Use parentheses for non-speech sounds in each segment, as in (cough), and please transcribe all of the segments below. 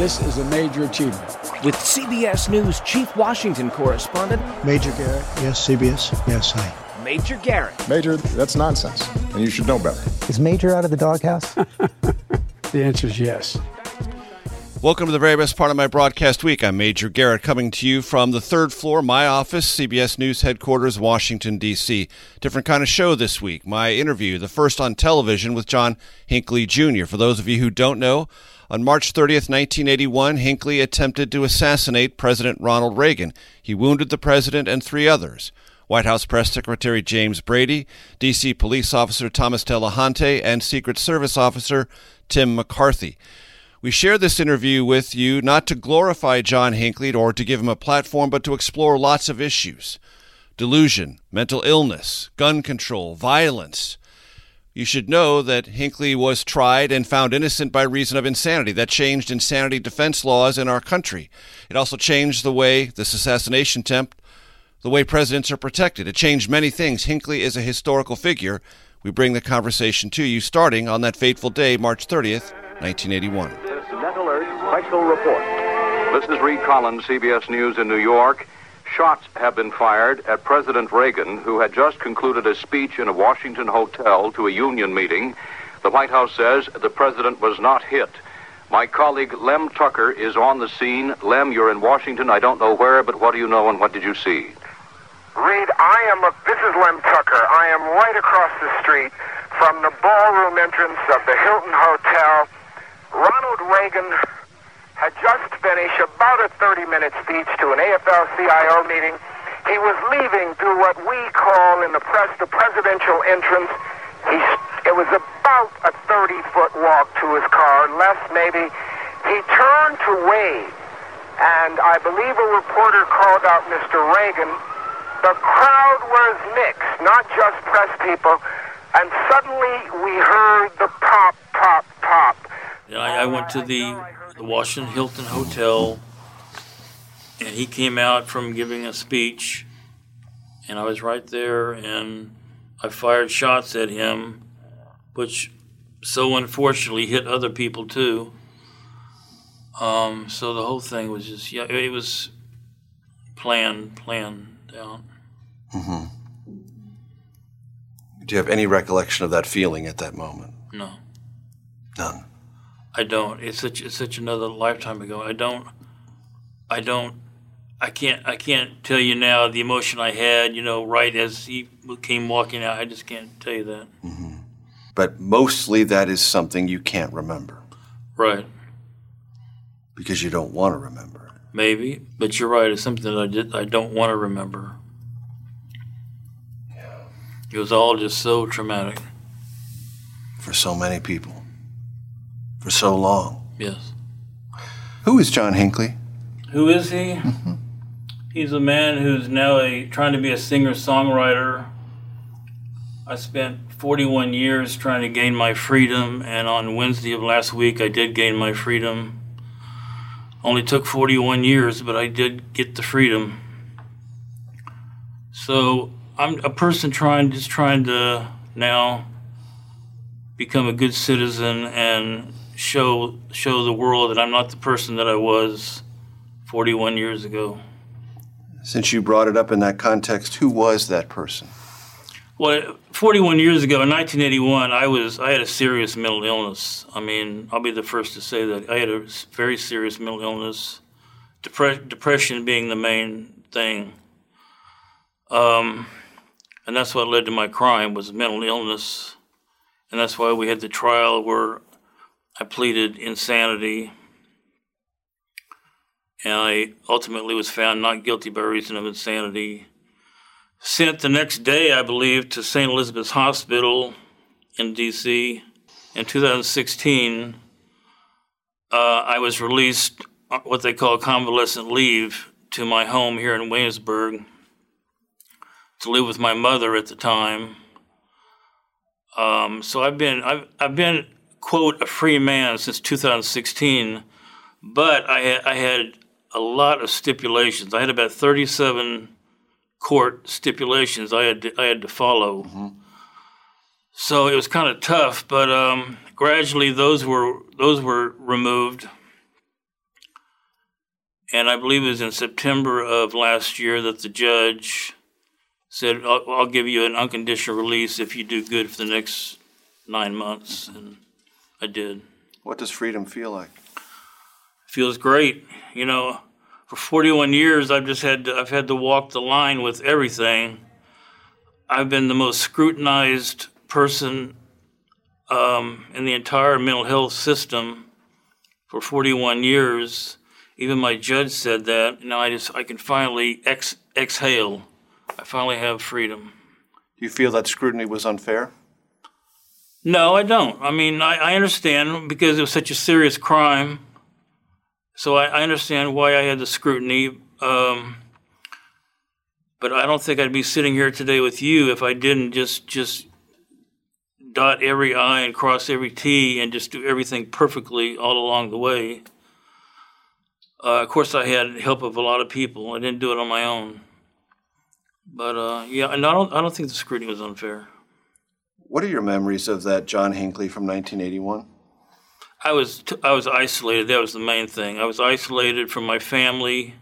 This is a major achievement. With CBS News Chief Washington Correspondent Major Garrett, yes, CBS, yes, hi. Major Garrett. Major, that's nonsense, and you should know better. Is Major out of the doghouse? (laughs) the answer is yes. Welcome to the very best part of my broadcast week. I'm Major Garrett coming to you from the third floor, my office, CBS News headquarters, Washington, D.C. Different kind of show this week. My interview, the first on television with John Hinckley Jr. For those of you who don't know, on March 30th, 1981, Hinckley attempted to assassinate President Ronald Reagan. He wounded the president and three others. White House Press Secretary James Brady, D.C. Police Officer Thomas Delahanty, and Secret Service Officer Tim McCarthy. We share this interview with you not to glorify John Hinckley or to give him a platform, but to explore lots of issues delusion, mental illness, gun control, violence. You should know that Hinckley was tried and found innocent by reason of insanity. That changed insanity defense laws in our country. It also changed the way this assassination attempt, the way presidents are protected. It changed many things. Hinckley is a historical figure. We bring the conversation to you starting on that fateful day, March 30th, 1981. Net Alert Special Report. This is Reid Collins, CBS News in New York. Shots have been fired at President Reagan, who had just concluded a speech in a Washington hotel to a union meeting. The White House says the president was not hit. My colleague Lem Tucker is on the scene. Lem, you're in Washington. I don't know where, but what do you know and what did you see? Reed, I am. A, this is Lem Tucker. I am right across the street from the ballroom entrance of the Hilton Hotel Ronald Reagan had just finished about a 30-minute speech to an AFL-CIO meeting. He was leaving through what we call in the press the presidential entrance. He, it was about a 30-foot walk to his car, less maybe. He turned to wave, and I believe a reporter called out Mr. Reagan. The crowd was mixed, not just press people, and suddenly we heard the pop, I, I went to the, the Washington Hilton Hotel, and he came out from giving a speech, and I was right there, and I fired shots at him, which so unfortunately hit other people too. Um, so the whole thing was just yeah, it was planned, planned out. Mm-hmm. Do you have any recollection of that feeling at that moment? No. None. I don't. It's such it's such another lifetime ago. I don't. I don't. I can't. I can't tell you now the emotion I had. You know, right as he came walking out. I just can't tell you that. Mm-hmm. But mostly, that is something you can't remember. Right. Because you don't want to remember. Maybe, but you're right. It's something that I did. I don't want to remember. Yeah. It was all just so traumatic. For so many people for so long. Yes. Who is John Hinckley? Who is he? Mm-hmm. He's a man who's now a, trying to be a singer songwriter. I spent 41 years trying to gain my freedom, and on Wednesday of last week, I did gain my freedom. Only took 41 years, but I did get the freedom. So I'm a person trying, just trying to now become a good citizen and show show the world that I'm not the person that I was 41 years ago. Since you brought it up in that context, who was that person? Well, 41 years ago, in 1981, I was I had a serious mental illness. I mean, I'll be the first to say that I had a very serious mental illness, Depre- depression being the main thing. Um, and that's what led to my crime was mental illness, and that's why we had the trial where I pleaded insanity, and I ultimately was found not guilty by reason of insanity sent the next day, I believe, to St. Elizabeth's Hospital in D.C. In 2016, uh, I was released uh, what they call convalescent leave to my home here in Williamsburg to live with my mother at the time. Um, so I've been I've, I've been quote a free man since 2016, but I had, I had a lot of stipulations. I had about 37 court stipulations I had to, I had to follow. Mm-hmm. So it was kind of tough, but um, gradually those were those were removed. And I believe it was in September of last year that the judge said, I'll, I'll give you an unconditional release if you do good for the next nine months. And I did. What does freedom feel like? Feels great. You know, for 41 years, I've just had to, I've had to walk the line with everything. I've been the most scrutinized person um, in the entire mental health system for 41 years. Even my judge said that. Now I just I can finally ex- exhale. I finally have freedom. Do you feel that scrutiny was unfair? No, I don't. I mean, I, I understand because it was such a serious crime so I, I understand why I had the scrutiny, um, but I don't think I'd be sitting here today with you if I didn't just just dot every I and cross every T and just do everything perfectly all along the way. Uh, of course, I had help of a lot of people. I didn't do it on my own. But uh, yeah, and I don't, I don't think the scrutiny was unfair. What are your memories of that John Hinckley from 1981? I was t- I was isolated. That was the main thing. I was isolated from my family,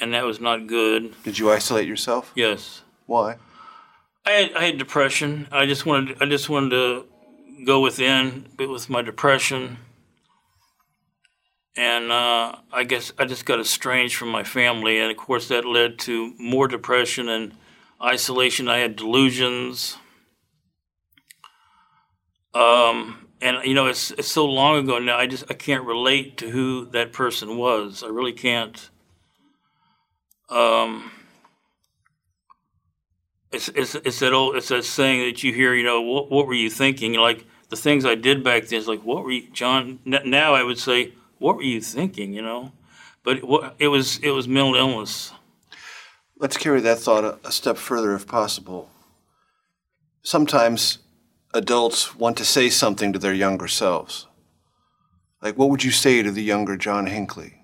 and that was not good. Did you isolate yourself? Yes. Why? I had I had depression. I just wanted I just wanted to go within, but with my depression, and uh, I guess I just got estranged from my family, and of course that led to more depression and isolation. I had delusions. Um, and you know it's it's so long ago now. I just I can't relate to who that person was. I really can't. Um, it's it's it's that old it's that saying that you hear. You know what what were you thinking? Like the things I did back then. It's like what were you, John? Now I would say what were you thinking? You know, but it was it was mental illness. Let's carry that thought a, a step further, if possible. Sometimes adults want to say something to their younger selves. Like, what would you say to the younger John Hinckley,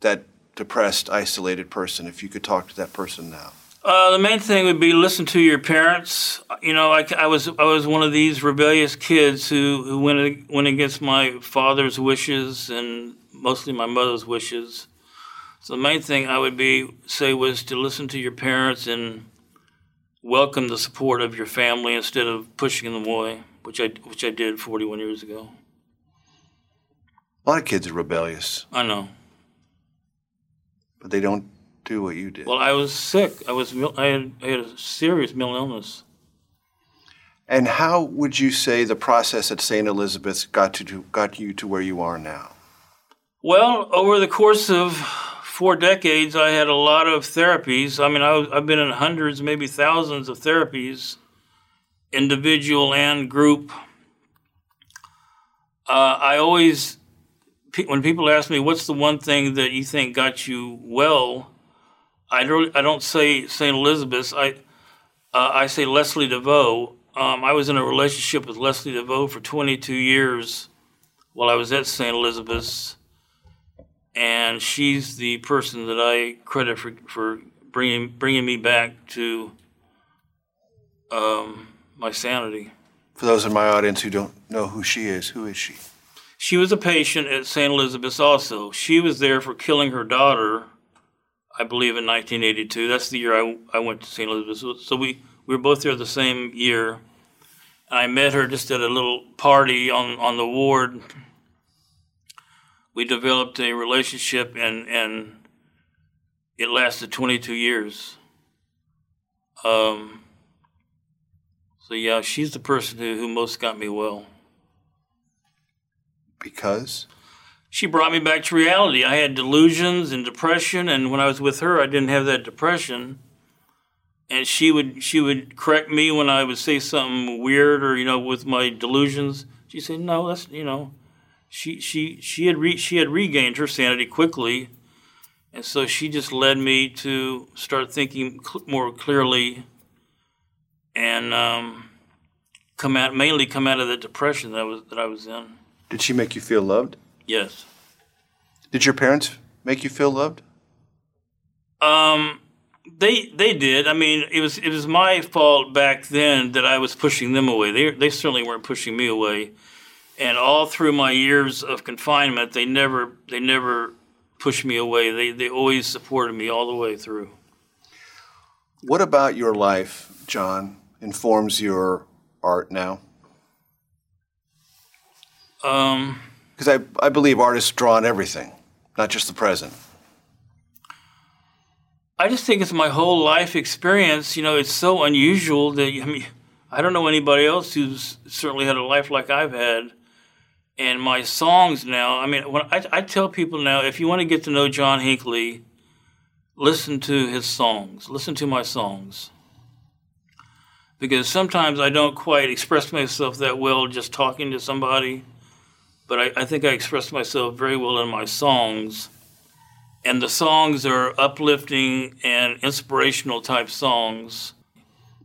that depressed, isolated person, if you could talk to that person now? Uh, the main thing would be listen to your parents. You know, I, I, was I was one of these rebellious kids who, who went went against my father's wishes and mostly my mother's wishes. So the main thing I would be say was to listen to your parents and welcome the support of your family instead of pushing them away, which I which I did 41 years ago. A lot of kids are rebellious. I know, but they don't do what you did. Well, I was sick. I was I had I had a serious mental illness. And how would you say the process at St. Elizabeth's got to got you to where you are now? Well, over the course of four decades, I had a lot of therapies. I mean, I, have been in hundreds, maybe thousands of therapies, individual and group. Uh, I always, when people ask me, what's the one thing that you think got you well, I don't, I don't say St. Elizabeth's. I, uh, I say Leslie deVeau. Um, I was in a relationship with Leslie deVeau for 22 years while I was at St. Elizabeth's and she's the person that I credit for for bringing bringing me back to um, my sanity. For those in my audience who don't know who she is, who is she? She was a patient at St. Elizabeth's also. She was there for killing her daughter, I believe, in 1982. That's the year I, I went to St. Elizabeth's. So we, We were both there the same year. I met her just at a little party on, on the ward. We developed a relationship, and, and it lasted 22 years. Um, so, yeah, she's the person who, who most got me well. Because? She brought me back to reality. I had delusions and depression, and when I was with her, I didn't have that depression and she would she would correct me when I would say something weird or you know with my delusions. She said, "No, that's you know." She she she had re, she had regained her sanity quickly, and so she just led me to start thinking cl- more clearly, and um, come out mainly come out of the depression that I was that I was in. Did she make you feel loved? Yes. Did your parents make you feel loved? Um, they they did. I mean, it was it was my fault back then that I was pushing them away. They they certainly weren't pushing me away. And all through my years of confinement, they never they never pushed me away. They they always supported me all the way through. What about your life, John, informs your art now? Um, because I I believe artists draw on everything, not just the present. I just think it's my whole life experience. You know, it's so unusual that I mean, I don't know anybody else who's certainly had a life like I've had. And my songs now, I mean, when I, I tell people now, if you want to get to know John Hinckley, listen to his songs, listen to my songs. Because sometimes I don't quite express myself that well just talking to somebody, but I, I think I express myself very well in my songs and the songs are uplifting and inspirational type songs.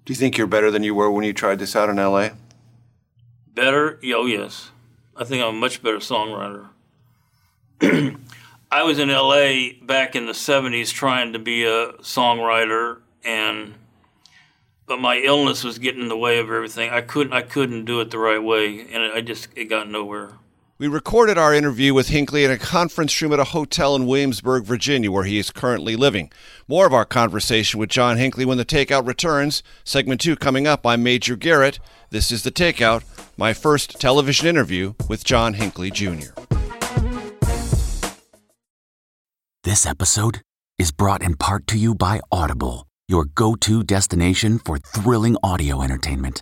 Do you think you're better than you were when you tried this out in LA? Better? Oh, yes. I think I'm a much better songwriter. (clears throat) I was in LA back in the 70s trying to be a songwriter and but my illness was getting in the way of everything. I couldn't I couldn't do it the right way and I just it got nowhere. We recorded our interview with Hinckley in a conference room at a hotel in Williamsburg, Virginia, where he is currently living. More of our conversation with John Hinckley when the takeout returns. Segment two coming up. I'm Major Garrett. This is The Takeout, my first television interview with John Hinckley Jr. This episode is brought in part to you by Audible, your go to destination for thrilling audio entertainment.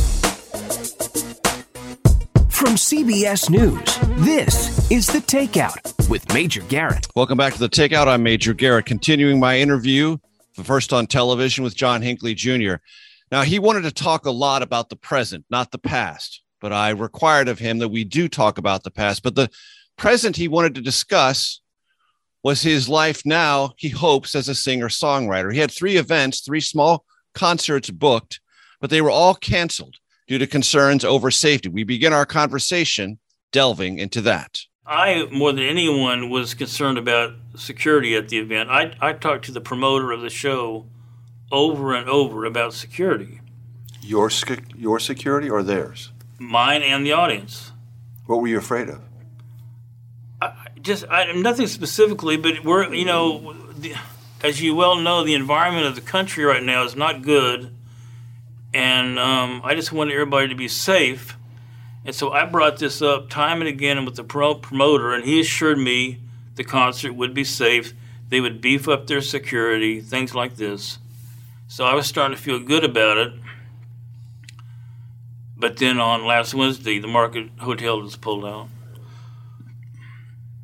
From CBS News, this is The Takeout with Major Garrett. Welcome back to The Takeout. I'm Major Garrett, continuing my interview, first on television with John Hinckley Jr. Now, he wanted to talk a lot about the present, not the past, but I required of him that we do talk about the past. But the present he wanted to discuss was his life now, he hopes, as a singer songwriter. He had three events, three small concerts booked, but they were all canceled due to concerns over safety. We begin our conversation delving into that. I, more than anyone, was concerned about security at the event. I, I talked to the promoter of the show over and over about security. Your, your security or theirs? Mine and the audience. What were you afraid of? I, just I, nothing specifically, but we're, you know, the, as you well know, the environment of the country right now is not good and um, I just wanted everybody to be safe. And so I brought this up time and again with the pro- promoter, and he assured me the concert would be safe. They would beef up their security, things like this. So I was starting to feel good about it. But then on last Wednesday, the Market Hotel was pulled out.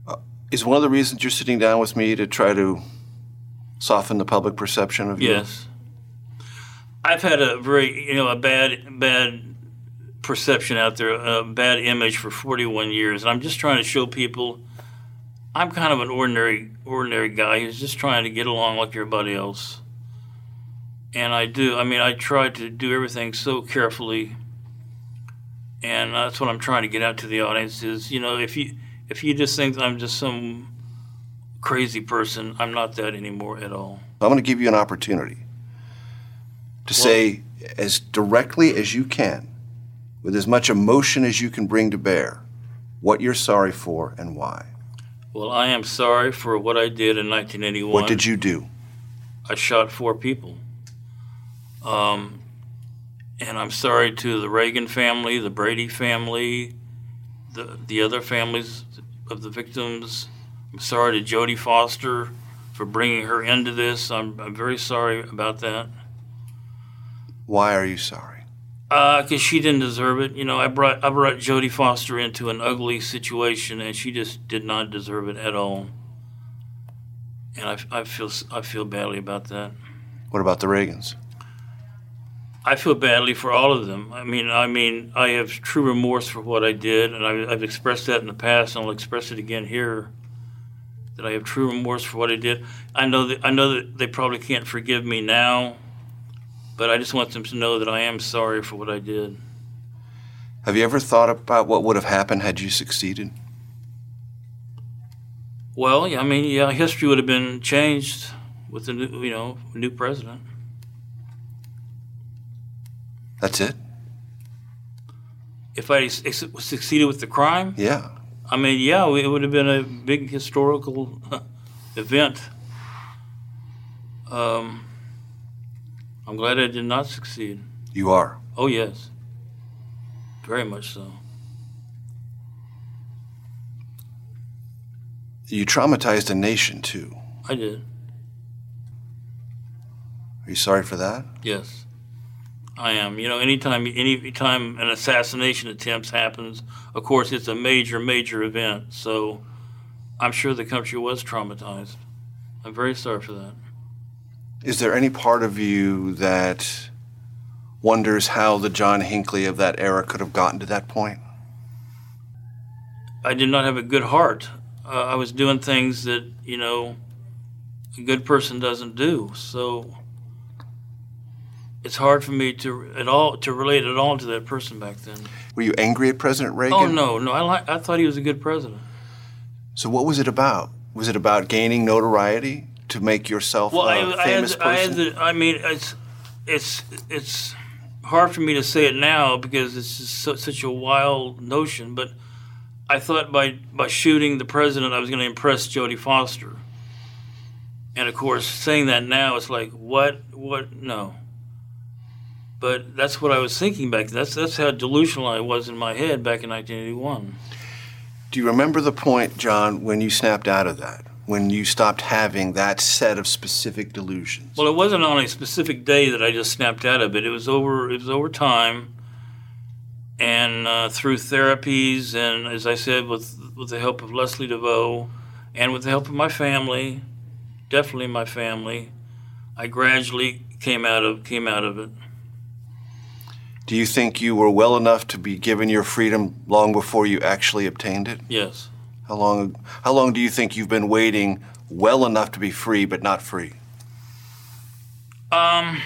Uh, Is one of the reasons you're sitting down with me to try to soften the public perception of you? Yes. I've had a very, you know, a bad, bad perception out there, a bad image for 41 years, and I'm just trying to show people I'm kind of an ordinary, ordinary guy who's just trying to get along like everybody else. And I do. I mean, I try to do everything so carefully, and that's what I'm trying to get out to the audience. Is you know, if you if you just think I'm just some crazy person, I'm not that anymore at all. I'm going to give you an opportunity to well, say as directly as you can, with as much emotion as you can bring to bear, what you're sorry for and why. Well, I am sorry for what I did in 1981. What did you do? I shot four people. Um, and I'm sorry to the Reagan family, the Brady family, the the other families of the victims. I'm sorry to Jodie Foster for bringing her into this. I'm, I'm very sorry about that. Why are you sorry? Because uh, she didn't deserve it. You know, I brought I brought Jodie Foster into an ugly situation, and she just did not deserve it at all. And I, I feel I feel badly about that. What about the Reagans? I feel badly for all of them. I mean, I mean, I have true remorse for what I did, and I, have expressed that in the past, and I'll express it again here. That I have true remorse for what I did. I know that I know that they probably can't forgive me now, but I just want them to know that I am sorry for what I did. Have you ever thought about what would have happened had you succeeded? Well, I mean, yeah, history would have been changed with the new, you know, new president. That's it. If I succeeded with the crime, yeah. I mean, yeah, it would have been a big historical event. Um, I'm glad I did not succeed. You are. Oh yes, very much so. You traumatized a nation too. I did. Are you sorry for that? Yes. I am. You know, anytime any time an assassination attempt happens, of course, it's a major, major event. So, I'm sure the country was traumatized. I'm very sorry for that. Is there any part of you that wonders how the John Hinckley of that era could have gotten to that point? I did not have a good heart. Uh, I was doing things that you know a good person doesn't do. So it's hard for me to at all to relate at all to that person back then. Were you angry at President Reagan? Oh no, no. I li- I thought he was a good president. So what was it about? Was it about gaining notoriety to make yourself well, a I, famous I person? I, the, I mean, it's it's it's hard for me to say it now because it's so, such a wild notion. But I thought by by shooting the president, I was going to impress Jodie Foster. And of course, saying that now, it's like, what? What? No. But that's what I was thinking back. That's that's how delusional I was in my head back in 1981. Do you remember the point, John, when you snapped out of that? When you stopped having that set of specific delusions? Well, it wasn't on a specific day that I just snapped out of it. It was over. It was over time, and uh, through therapies, and as I said, with with the help of Leslie deVeau, and with the help of my family, definitely my family, I gradually came out of came out of it. Do you think you were well enough to be given your freedom long before you actually obtained it? Yes. How long how long do you think you've been waiting well enough to be free but not free? Um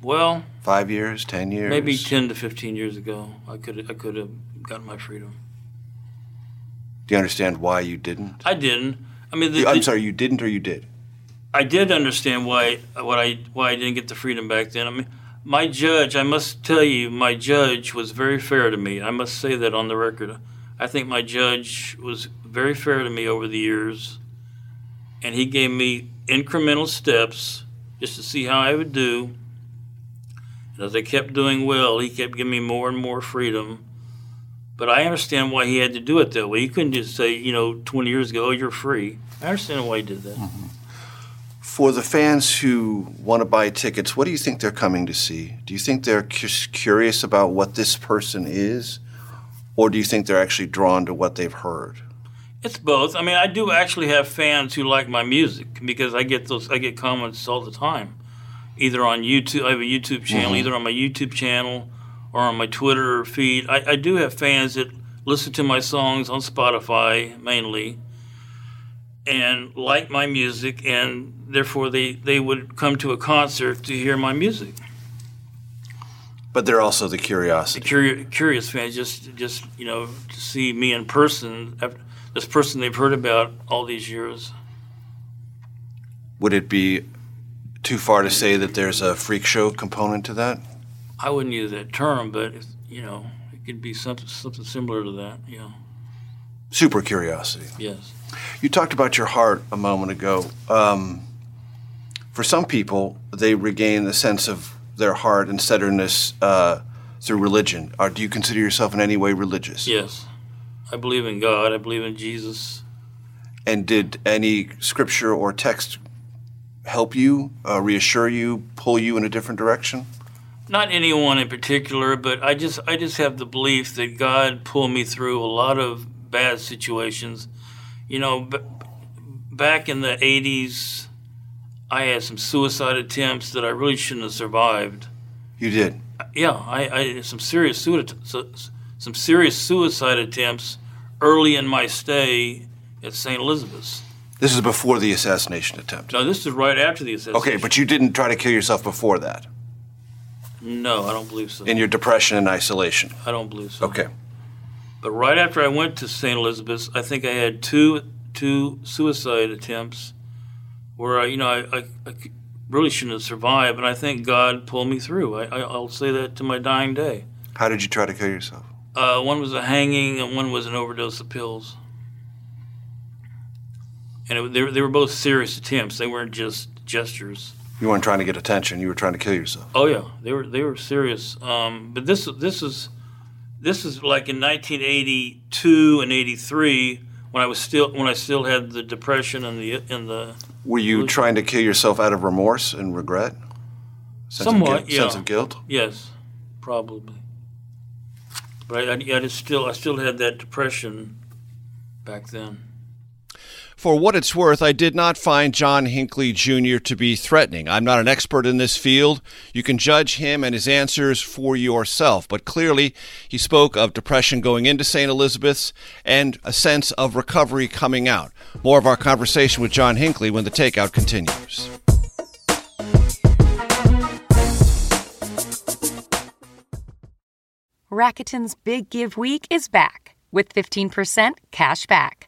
well, 5 years, 10 years. Maybe 10 to 15 years ago. I could I could have gotten my freedom. Do you understand why you didn't? I didn't. I mean, the, I'm sorry, you didn't or you did? I did understand why what I why I didn't get the freedom back then. I mean, my judge, I must tell you, my judge was very fair to me. I must say that on the record. I think my judge was very fair to me over the years, and he gave me incremental steps just to see how I would do. And as I kept doing well, he kept giving me more and more freedom. But I understand why he had to do it that way. He couldn't just say, you know, 20 years ago, oh, you're free. I understand why he did that. Mm-hmm for the fans who want to buy tickets, what do you think they're coming to see? Do you think they're cu- curious about what this person is, or do you think they're actually drawn to what they've heard? It's both. I mean, I do actually have fans who like my music because I get those. I get comments all the time, either on YouTube. I have a YouTube channel, Mhm. either on my YouTube channel or on my Twitter feed. I, I do have fans that listen to my songs on Spotify mainly and like my music, and therefore they, they would come to a concert to hear my music. But they're also the curiosity. Curious, curious fans just just you know to see me in person, this person they've heard about all these years. Would it be too far to say that there's a freak show component to that? I wouldn't use that term, but you know it could be something something similar to that. Yeah. Super curiosity. Yes. You talked about your heart a moment ago. Um, for some people, they regain the sense of their heart and centeredness uh, through religion. Or do you consider yourself in any way religious? Yes. I believe in God. I believe in Jesus. And did any scripture or text help you, uh, reassure you, pull you in a different direction? Not anyone in particular, but I just I just have the belief that God pulled me through a lot of bad situations. You know, b- back in the '80s, I had some suicide attempts that I really shouldn't have survived. You did. Yeah, I, I had some serious suicide, some serious suicide attempts early in my stay at St. Elizabeth's. This is before the assassination attempt. No, this is right after the assassination. Okay, but you didn't try to kill yourself before that No, I don't believe so. in your depression and isolation. I don't believe so. Okay. But right after I went to St. Elizabeth's, I think I had two two suicide attempts where I, you know, I, I, I really shouldn't have survived, and I think God pulled me through. I, I, I'll say that to my dying day. How did you try to kill yourself? Uh, one was a hanging, and one was an overdose of pills. And it, they, were- they were both serious attempts. They weren't just gestures. You weren't trying to get attention. You were trying to kill yourself. Oh yeah, they were they were serious. Um, but this this is this is like in 1982 and 83 when I was still when I still had the depression and the and the Were you trying to kill yourself out of remorse and regret? Sense somewhat of guilt, yeah Sense of guilt? Yes, probably. But I, I, I just still I still had that depression back then. For what it's worth, I did not find John Hinckley Jr. to be threatening. I'm not an expert in this field. You can judge him and his answers for yourself. But clearly, he spoke of depression going into St. Elizabeth's and a sense of recovery coming out. More of our conversation with John Hinckley when the takeout continues. Rakuten's Big Give Week is back with 15% cash back.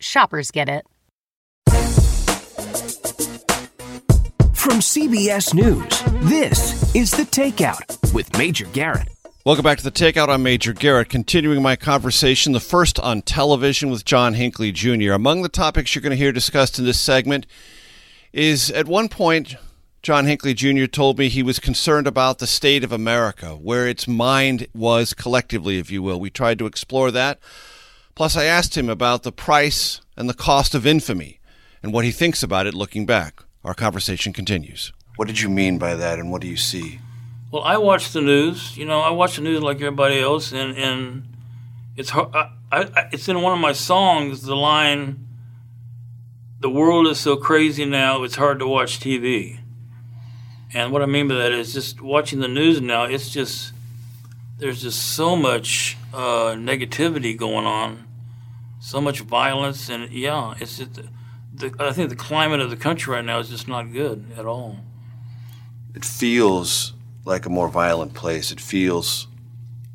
Shoppers get it. From CBS News, this is The Takeout with Major Garrett. Welcome back to the Takeout. I'm Major Garrett, continuing my conversation, the first on television with John Hinckley Jr. Among the topics you're going to hear discussed in this segment is at one point, John Hinckley Jr. told me he was concerned about the state of America, where its mind was collectively, if you will. We tried to explore that. Plus, I asked him about the price and the cost of infamy and what he thinks about it looking back. Our conversation continues. What did you mean by that, and what do you see? Well, I watch the news. You know, I watch the news like everybody else, and and it's hard. I, I, it's in one of my songs. The line, "The world is so crazy now, it's hard to watch TV." And what I mean by that is just watching the news now. It's just there's just so much uh, negativity going on, so much violence, and yeah, it's just the, I think the climate of the country right now is just not good at all. It feels like a more violent place. It feels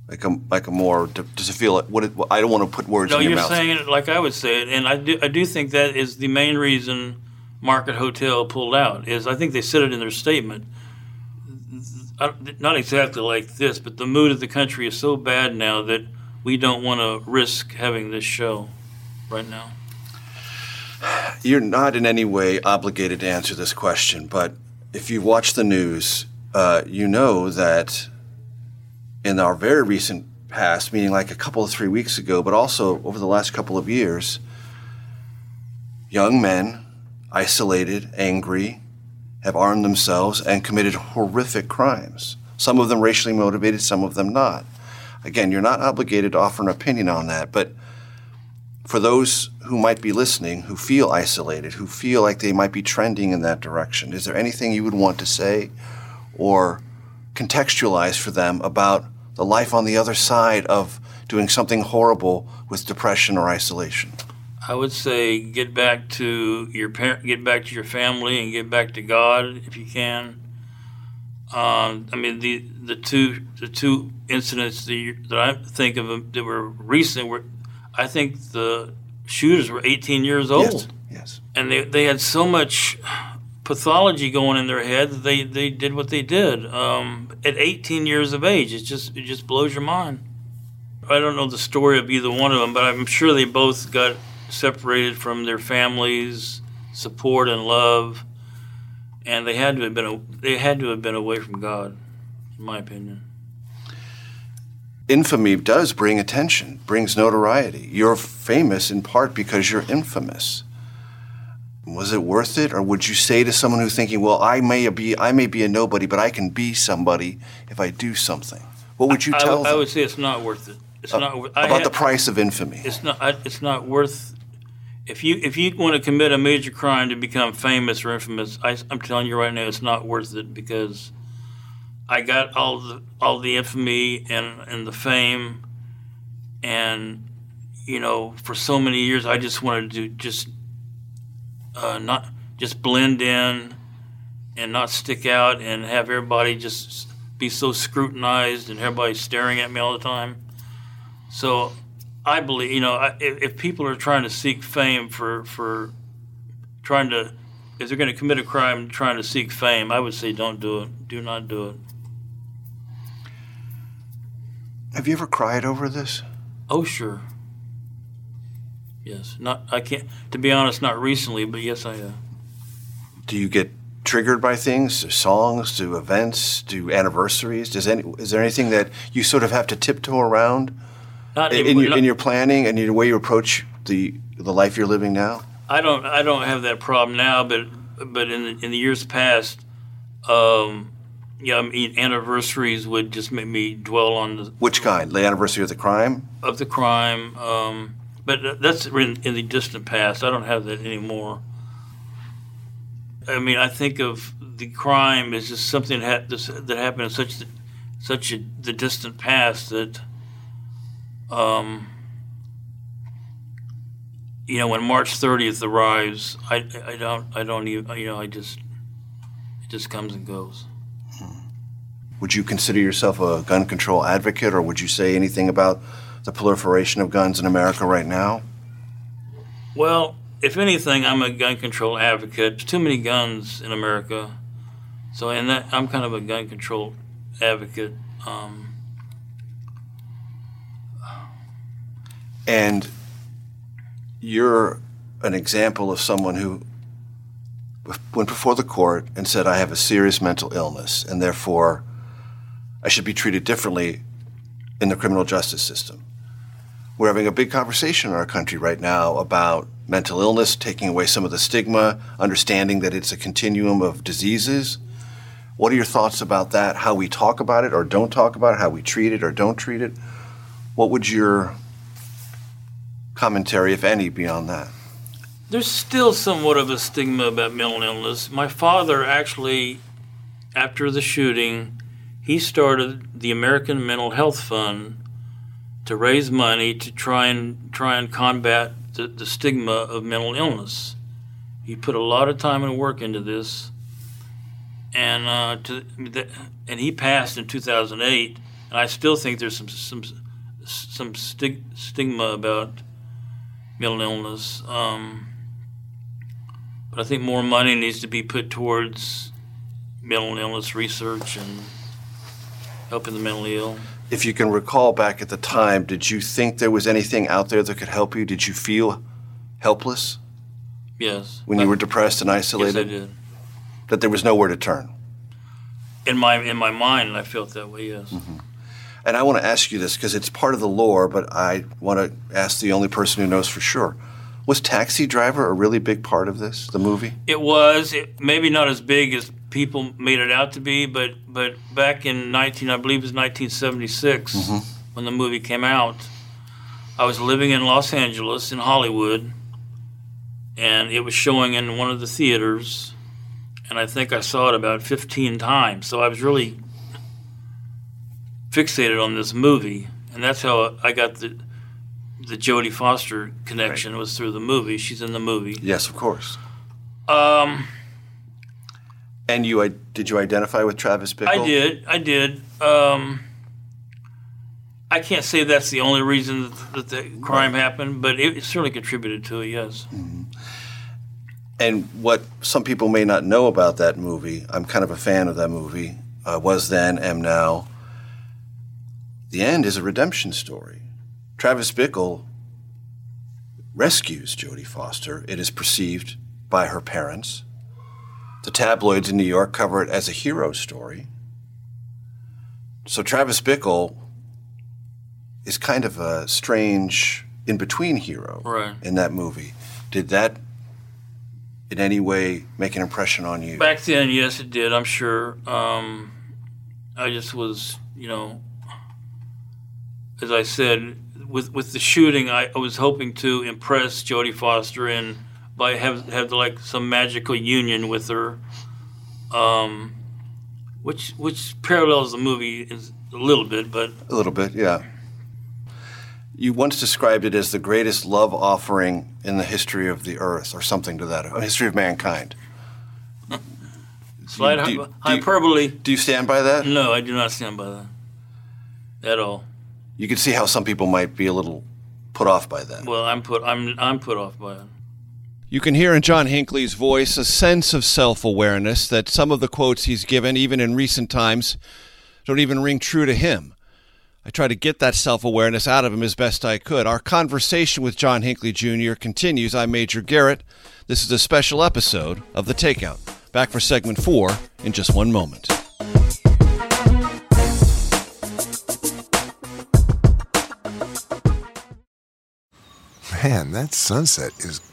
like a like a more. Does it feel like what? It, I don't want to put words No, in your you're mouth. saying it like I would say it, and I do. I do think that is the main reason Market Hotel pulled out. Is I think they said it in their statement. I- Not exactly like this, but the mood of the country is so bad now that we don't want to risk having this show right now. You're not in any way obligated to answer this question, but if you watch the news, uh, you know that in our very recent past, meaning like a couple of three weeks ago, but also over the last couple of years, young men, isolated, angry, have armed themselves and committed horrific crimes. Some of them racially motivated, some of them not. Again, you're not obligated to offer an opinion on that, but for those who might be listening, who feel isolated, who feel like they might be trending in that direction, is there anything you would want to say or contextualize for them about the life on the other side of doing something horrible with depression or isolation? I would say get back to your parent, get back to your family, and get back to God if you can. Um, I mean, the the two the two incidents that, you, that I think of that were recent were, I think the shooters were 18 years old. Yes. Yes. And they they had so much pathology going in their head that they, they did what they did um, at 18 years of age. It just it just blows your mind. I don't know the story of either one of them, but I'm sure they both got separated from their families, support and love, and they had to have been they had to have been away from God, in my opinion. Infamy does bring attention, brings notoriety. You're famous in part because you're infamous. Was it worth it, or would you say to someone who's thinking, "Well, I may be I may be a nobody, but I can be somebody if I do something"? What would you I, tell I, them I would say it's not worth it. It's uh, not worth, about the price of infamy? It's not. It's not worth. If you if you want to commit a major crime to become famous or infamous, I, I'm telling you right now, it's not worth it because I got all the all the infamy and and the fame, and you know, for so many years, I just wanted to just uh, not just blend in and not stick out and have everybody just be so scrutinized and everybody staring at me all the time. So I believe, you know, if, if people are trying to seek fame for for trying to, if they're going to commit a crime trying to seek fame, I would say don't do it. Do not do it. Have you ever cried over this? Oh, sure. Yes, not I can't. To be honest, not recently, but yes, I have. Do you get triggered by things, to songs, to events, to anniversaries? Does any is there anything that you sort of have to tiptoe around Not in, anymore, your, not- in your planning and in the way you approach the the life you're living now? I don't I don't have that problem now, but but in the, in the years past, um, yeah, I mean, anniversaries would just make me dwell on the Which kind? The anniversary of the crime? of the crime. Um, but that's in, in the distant past. I don't have that anymore. I mean, I think of the crime as just something that, ha- that happened in such such a, the distant past that, um, you know, when March 30th arrives, I, I don't I don't even you know I just it just comes and goes. Would you consider yourself a gun control advocate, or would you say anything about the proliferation of guns in America right now? Well, if anything, I'm a gun control advocate. There's too many guns in America, so in that I'm kind of a gun control advocate. Um, And you're an example of someone who went before the court and said, I have a serious mental illness, and therefore I should be treated differently in the criminal justice system. We're having a big conversation in our country right now about mental illness, taking away some of the stigma, understanding that it's a continuum of diseases. What are your thoughts about that? How we talk about it or don't talk about it, how we treat it or don't treat it? What would your commentary, if any, beyond that? there's still somewhat of a stigma about mental illness. My father actually, after the shooting, he started the American Mental Health Fund to raise money to try and try and combat the, the stigma of mental illness. He put a lot of time and work into this, and uh, to, and he passed in 2008. And I still think there's some some some stig, stigma about mental illness. Um, but I think more money needs to be put towards mental illness research and helping the mentally ill. If you can recall back at the time, did you think there was anything out there that could help you? Did you feel helpless? Yes. When you were depressed and isolated? Yes, I did. That there was nowhere to turn. In my in my mind, I felt that way. Yes. Mm-hmm. And I want to ask you this because it's part of the lore, but I want to ask the only person who knows for sure. Was Taxi Driver a really big part of this, the movie? It was it, maybe not as big as people made it out to be, but but back in 19, I believe it was 1976, Mm-hmm. when the movie came out, I was living in Los Angeles in Hollywood, and it was showing in one of the theaters, and I think I saw it about 15 times. So I was really fixated on this movie, and that's how I got the the Jodie Foster connection was through the movie. She's in the movie. Yes, of course. Um, And you did you identify with Travis Bickle? I did. I did. Um, I can't say that's the only reason that, the crime happened, but it, it certainly contributed to it. Yes. And what some people may not know about that movie, I'm kind of a fan of that movie, uh, was then, am now. The end is a redemption story. Travis Bickle rescues Jodie Foster. It is perceived by her parents. The tabloids in New York cover it as a hero story. So Travis Bickle is kind of a strange in between hero Right. in that movie. Did that in any way make an impression on you? Back then, yes, it did. I'm sure. Um, I just was, you know, as I said, with with the shooting, I, I was hoping to impress Jodie Foster and by have have like some magical union with her, um, which which parallels the movie is a little bit, but A little bit, yeah. You once described it as the greatest love offering in the history of the earth, or something to that, history of mankind. slight Do you- hy- do you- hyperbole. Do you stand by that? No, I do not stand by that at all. You can see how some people might be a little put off by that. Well, I'm put I'm I'm put off by it. You can hear in John Hinckley's voice a sense of self awareness that some of the quotes he's given, even in recent times, don't even ring true to him. I tried to get that self awareness out of him as best I could. Our conversation with John Hinckley Jr. continues. I'm Major Garrett. This is a special episode of The Takeout. Back for segment four in just one moment. Man, that sunset is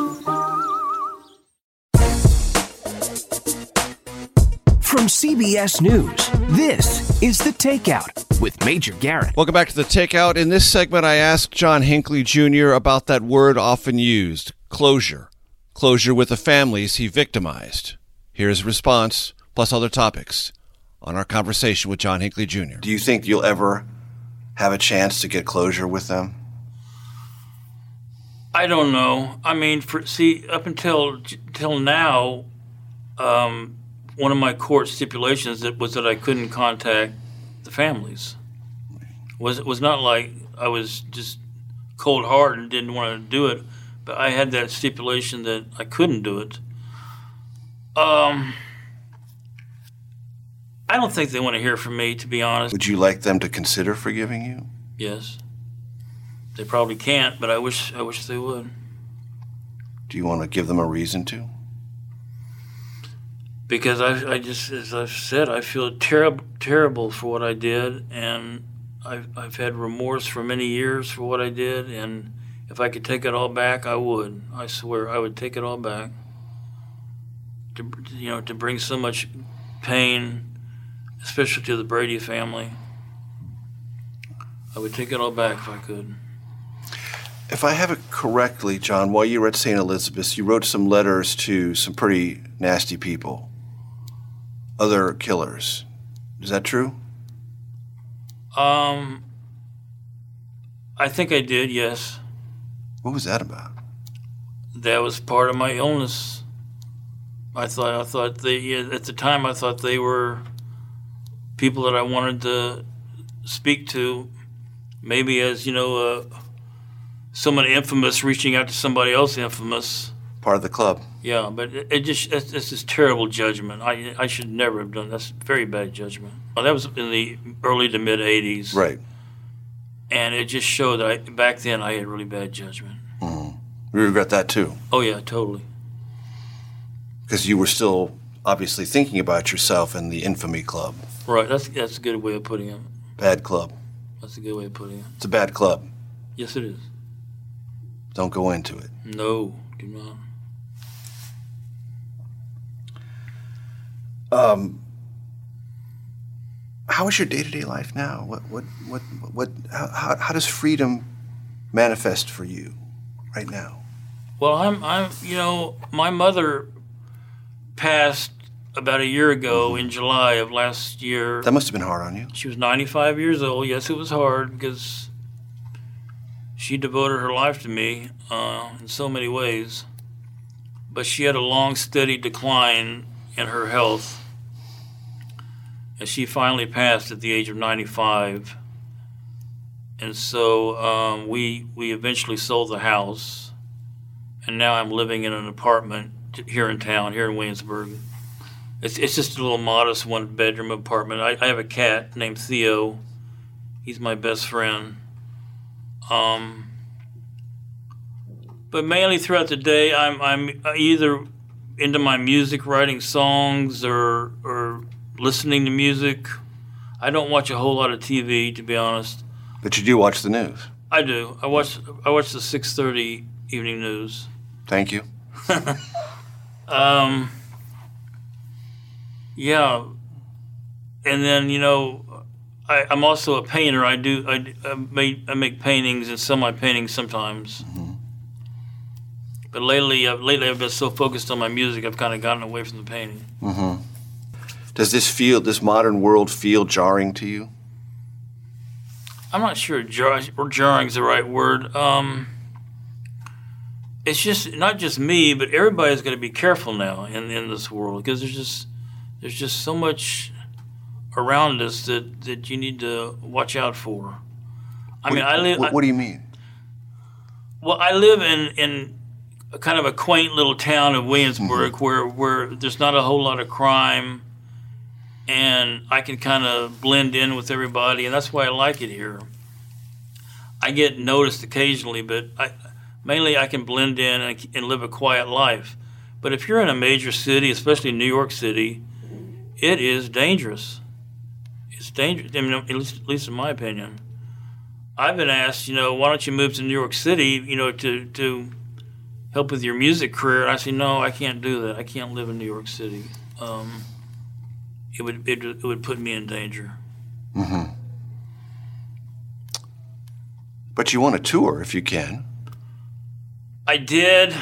CBS News, this is The Takeout with Major Garrett. Welcome back to The Takeout. In this segment, I asked John Hinckley Jr. about that word often used closure. Closure with the families he victimized. Here's his response, plus other topics, on our conversation with John Hinckley Jr. Do you think you'll ever have a chance to get closure with them? I don't know. I mean, for see, up until till now, um, one of my court stipulations that was that I couldn't contact the families. Was it was not like I was just cold hearted and didn't want to do it, but I had that stipulation that I couldn't do it. Um, I don't think they want to hear from me, to be honest. Would you like them to consider forgiving you? Yes, they probably can't, but I wish I wish they would. Do you want to give them a reason to? Because I, I just, as I've said, I feel terrible, terrible for what I did, and I've, I've had remorse for many years for what I did, and if I could take it all back, I would. I swear, I would take it all back. To you know, to bring so much pain, especially to the Brady family, I would take it all back if I could. If I have it correctly, John, while you were at St. Elizabeth's, you wrote some letters to some pretty nasty people, other killers. Is that true? Um, I think I did. Yes. What was that about? That was part of my illness. I thought I thought they at the time I thought they were people that I wanted to speak to, maybe as you know, uh, someone infamous reaching out to somebody else infamous. Part of the club. Yeah, but it, it just it's, it's this terrible judgment. I I should never have done that's very bad judgment. Well, that was in the early to mid '80s, Right. and it just showed that I, back then I had really bad judgment. Mm. We regret that too, Oh yeah, totally. because you were still obviously thinking about yourself and the infamy club. Right, that's that's a good way of putting it. Bad club. That's a good way of putting it. It's a bad club. Yes, it is. Don't go into it. No, do not. Um, how is your day to day life now? What what what what? How, how, how does freedom manifest for you right now? Well, I'm, I'm, you know, my mother passed about a year ago in July of last year. That must have been hard on you. She was 95 years old. Yes, it was hard because she devoted her life to me uh, in so many ways. But she had a long, steady decline in her health. And she finally passed at the age of 95. And so um, we, we eventually sold the house. And now I'm living in an apartment here in town, here in Williamsburg. It's, it's just a little modest one bedroom apartment. I, I have a cat named Theo. He's my best friend. Um, but mainly throughout the day, I'm, I'm either into my music, writing songs, or, or listening to music. I don't watch a whole lot of TV, to be honest. But you do watch the news. I do. I watch I watch the 6:30 evening news. Thank you. (laughs) Um, yeah, and then you know, I, I'm also a painter. I do I, I make I make paintings and sell my paintings sometimes. But lately, I've, lately I've been so focused on my music, I've kind of gotten away from the painting. Mm-hmm. Does this feel, this modern world feel jarring to you? I'm not sure jar, or jarring is the right word. Um, it's just not just me, but everybody's got to be careful now in, in this world because there's just there's just so much around us that, that you need to watch out for. I What- mean, I live. What, what do you mean? Well, I live in in a kind of a quaint little town of Williamsburg Mm-hmm. where where there's not a whole lot of crime, and I can kind of blend in with everybody, and that's why I like it here. I get noticed occasionally, but I mainly I can blend in and, and live a quiet life. But if you're in a major city, especially New York City, it is dangerous. It's dangerous. I mean, at least, at least in my opinion. I've been asked, you know, why don't you move to New York City, you know, to to help with your music career? And I say, no, I can't do that. I can't live in New York City. Um, it would it, it would put me in danger. Mm-hmm. But you want to tour if you can. I did,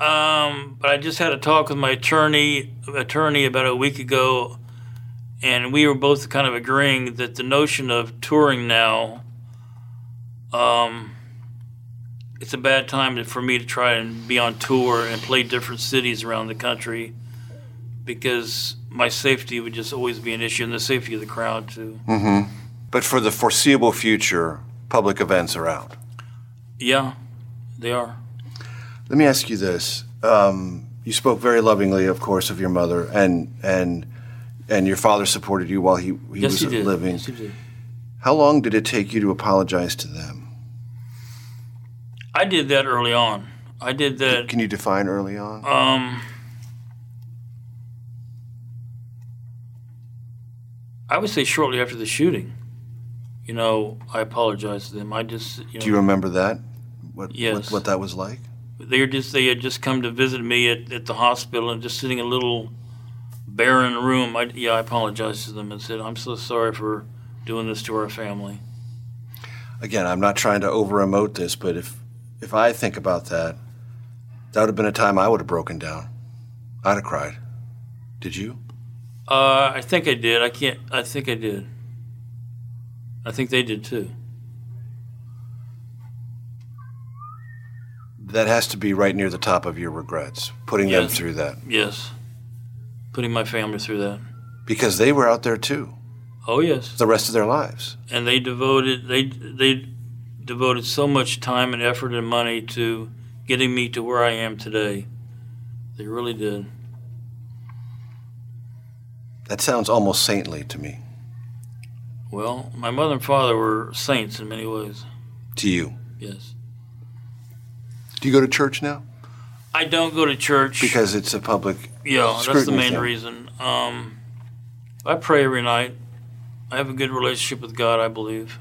um, but I just had a talk with my attorney attorney about a week ago, and we were both kind of agreeing that the notion of touring now, um, it's a bad time to, for me to try and be on tour and play different cities around the country, because my safety would just always be an issue, and the safety of the crowd too. Mm-hmm. But for the foreseeable future, public events are out. Yeah, they are. Let me ask you this. Um, you spoke very lovingly, of course, of your mother, and and and your father supported you while he, he yes, was he did. living. Yes, he did. How long did it take you to apologize to them? I did that early on. I did that. Can you define early on? Um, I would say shortly after the shooting. You know, I apologized to them. I just, you know, Do you remember that? What, Yes. what what that was like? they were just they had just come to visit me at, at the hospital and just sitting in a little barren room. I, yeah, I apologized to them and said, "I'm so sorry for doing this to our family." Again, I'm not trying to over emote this, but if if I think about that, that would have been a time I would have broken down. I'd have cried. Did you? Uh, I think I did. I can't. I think I did. I think they did too. That has to be right near the top of your regrets, putting them through that. Yes. putting my family through that. Because they were out there too. Oh yes. The rest of their lives. And they devoted they they devoted so much time and effort and money to getting me to where I am today. They really did. That sounds almost saintly to me. Well, my mother and father were saints in many ways. To you? Yes. Do you go to church now? I don't go to church because it's a public. Yeah, that's the main thing. reason. Um, I pray every night. I have a good relationship with God. I believe.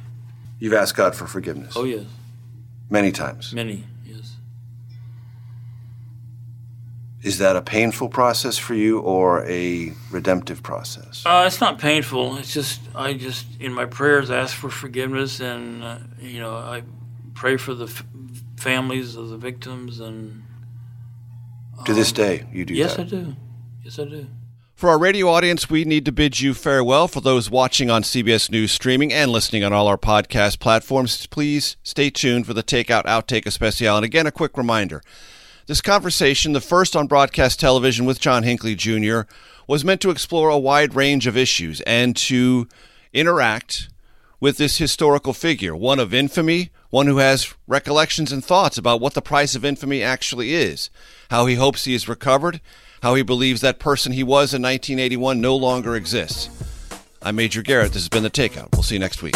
You've asked God for forgiveness. Oh yes. Many times. Many. Yes. Is that a painful process for you or a redemptive process? Uh, it's not painful. It's just I just in my prayers ask for forgiveness, and uh, you know I pray for the f- families of the victims and to this day, you do yes, that? I do. Yes, I do. For our radio audience, we need to bid you farewell. For those watching on CBS News streaming and listening on all our podcast platforms, please stay tuned for the Takeout Outtake Especial. And again, a quick reminder this conversation, the first on broadcast television with John Hinckley Jr., was meant to explore a wide range of issues and to interact with this historical figure, one of infamy, one who has recollections and thoughts about what the price of infamy actually is, how he hopes he is recovered, how he believes that person he was in 1981 no longer exists. I'm Major Garrett. This has been The Takeout. We'll see you next week.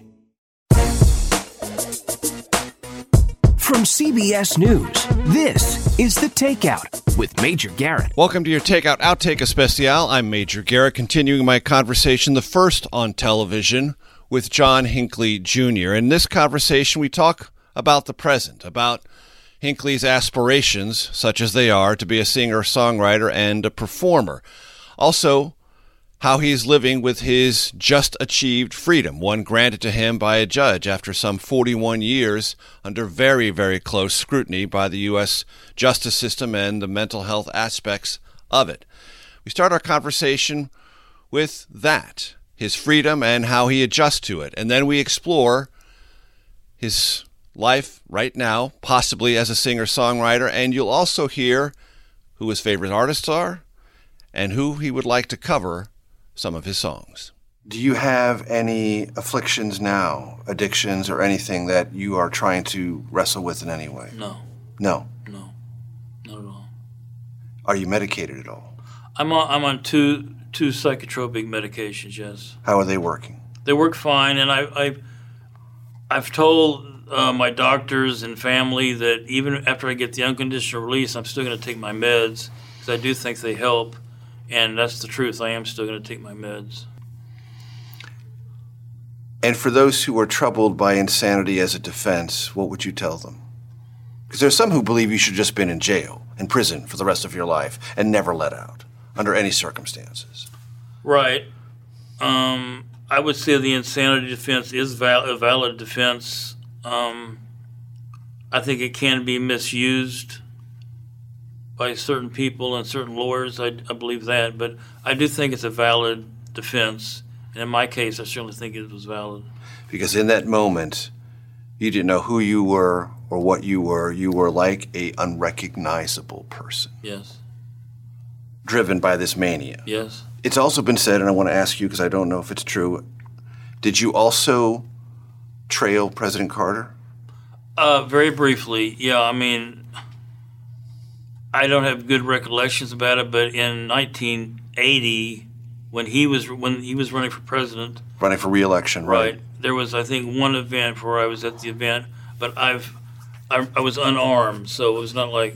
From CBS News, this is The Takeout with Major Garrett. Welcome to your Takeout Outtake Especial. I'm Major Garrett, continuing my conversation, the first on television, with John Hinckley Jr. In this conversation, we talk about the present, about Hinckley's aspirations, such as they are, to be a singer, songwriter, and a performer. Also, how he's living with his just achieved freedom, one granted to him by a judge after some 41 years under very, very close scrutiny by the U.S. justice system and the mental health aspects of it. We start our conversation with that his freedom and how he adjusts to it. And then we explore his life right now, possibly as a singer songwriter. And you'll also hear who his favorite artists are and who he would like to cover some of his songs. Do you have any afflictions now, addictions, or anything that you are trying to wrestle with in any way? No. No. No. Not at all. Are you medicated at all? I'm on, I'm on two two psychotropic medications. Yes. How are they working? They work fine, and I, I I've told uh, my doctors and family that even after I get the unconditional release, I'm still going to take my meds because I do think they help. And that's the truth. I am still going to take my meds. And for those who are troubled by insanity as a defense, what would you tell them? Because there's some who believe you should just been in jail, in prison for the rest of your life, and never let out under any circumstances. Right. Um, I would say the insanity defense is val- a valid defense. Um, I think it can be misused by certain people and certain lawyers. I, I believe that, but I do think it's a valid defense. And in my case, I certainly think it was valid. Because in that moment, you didn't know who you were or what you were. You were like a unrecognizable person. Yes. Driven by this mania. Yes. It's also been said, and I want to ask you because I don't know if it's true. Did you also trail President Carter? Uh, very briefly, yeah. I mean, I don't have good recollections about it, but in 1980, when he was when he was running for president, running for reelection, right? right there was I think one event where I was at the event, but I've I, I was unarmed, so it was not like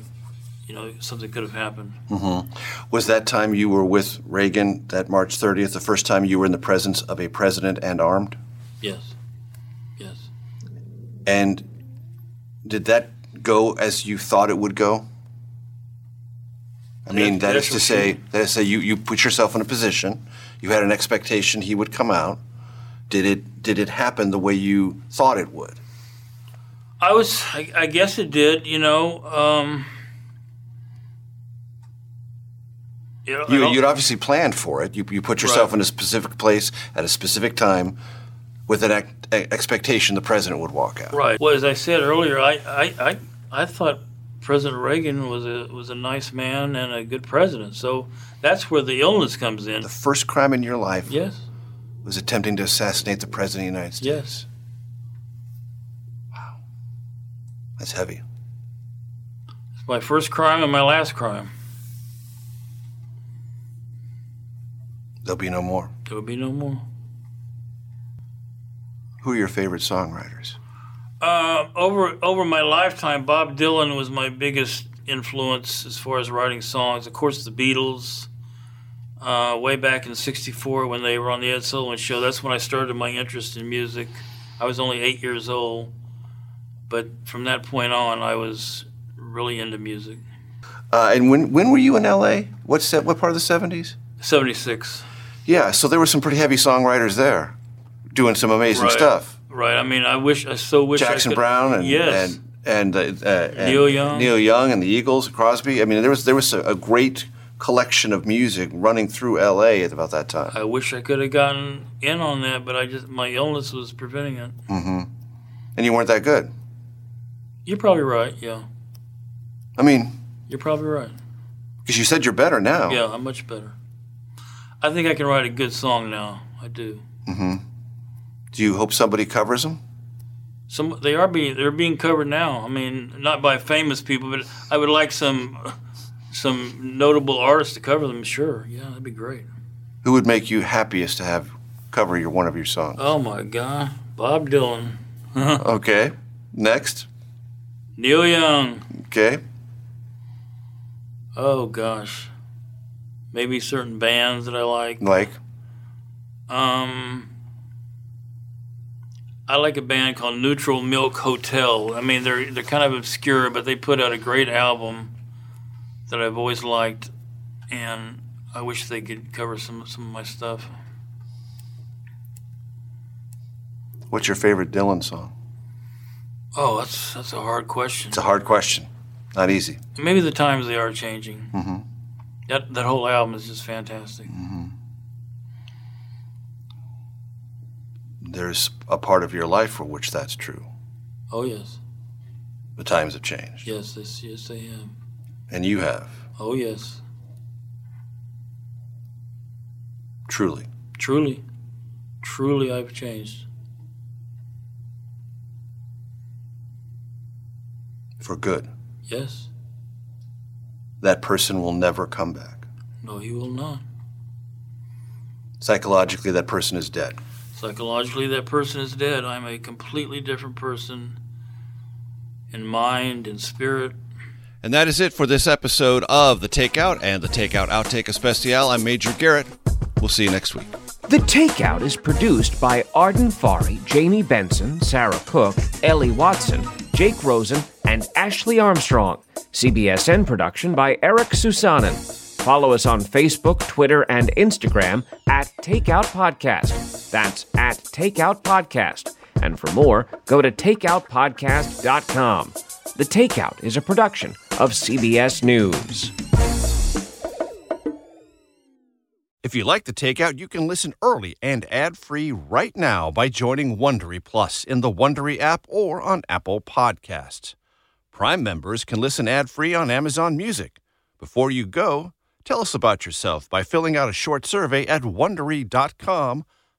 you know something could have happened. Mm-hmm. Was that time you were with Reagan, that March 30th, the first time you were in the presence of a president and armed? Yes. Yes. And did that go as you thought it would go? I mean, that is to say, that is to say, you, you put yourself in a position. You had an expectation he would come out. Did it did it happen the way you thought it would? I was, I, I guess it did. You know, um, you, you'd obviously planned for it. You, you put yourself Right. in a specific place at a specific time with an ex- expectation the president would walk out. Right. Well, as I said earlier, I, I, I, I thought President Reagan was a was a nice man and a good president. So that's where the illness comes in. The first crime in your life Yes. was attempting to assassinate the president of the United States. Yes. Wow. That's heavy. It's my first crime and my last crime. There'll be no more. There will be no more. Who are your favorite songwriters? Uh, over over my lifetime, Bob Dylan was my biggest influence as far as writing songs. Of course, the Beatles. Uh, way back in '64 when they were on the Ed Sullivan Show, that's when I started my interest in music. I was only eight years old, but from that point on, I was really into music. Uh, and when when were you in L.A.? What's that? What part of the seventies? '76. Yeah, so there were some pretty heavy songwriters there, doing some amazing Right. stuff. Right. I mean, I wish I so wish I Jackson could- Brown and yes. and and, uh, uh, and Neil Young. Neil Young and the Eagles, Crosby. I mean, there was there was a, a great collection of music running through L.A. at about that time. I wish I could have gotten in on that, but I just my illness was preventing it. hmm And you weren't that good. You're probably right. Yeah, I mean, you're probably right. because you said you're better now. Yeah, I'm much better. I think I can write a good song now. I do. hmm Do you hope somebody covers them? Some they are being they're being covered now. I mean, not by famous people, but I would like some some notable artists to cover them. Sure, yeah, that'd be great. Who would make you happiest to have cover your one of your songs? Oh my God, Bob Dylan, (laughs) okay. Next. Neil Young. Okay. Oh gosh, maybe certain bands that I like. Like. Um, I like a band called Neutral Milk Hotel. I mean, they're they're kind of obscure, but they put out a great album that I've always liked, and I wish they could cover some some of my stuff. What's your favorite Dylan song? Oh, that's that's a hard question. It's a hard question. Not easy. Maybe the times they are changing. hmm That that whole album is just fantastic. There's a part of your life for which that's true. Oh yes, The times have changed. yes, yes, yes, they have. And you have, Oh yes, truly. truly, truly, I've changed. For good. Yes. That person will never come back. No, he will not. Psychologically, that person is dead. Psychologically, that person is dead. I'm a completely different person in mind and spirit. And that is it for this episode of The Takeout and The Takeout Outtake Especial. I'm Major Garrett. We'll see you next week. The Takeout is produced by Arden Farhi, Jamie Benson, Sarah Cook, Ellie Watson, Jake Rosen, and Ashley Armstrong. CBSN production by Eric Susanen. Follow us on Facebook, Twitter, and Instagram at Takeout Podcast. That's at Takeout Podcast. And for more, go to takeoutpodcast.com. The Takeout is a production of CBS News. If you like The Takeout, you can listen early and ad-free right now by joining Wondery Plus in the Wondery app or on Apple Podcasts. Prime members can listen ad-free on Amazon Music. Before you go, tell us about yourself by filling out a short survey at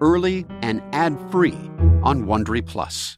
early and ad free on Wondery Plus.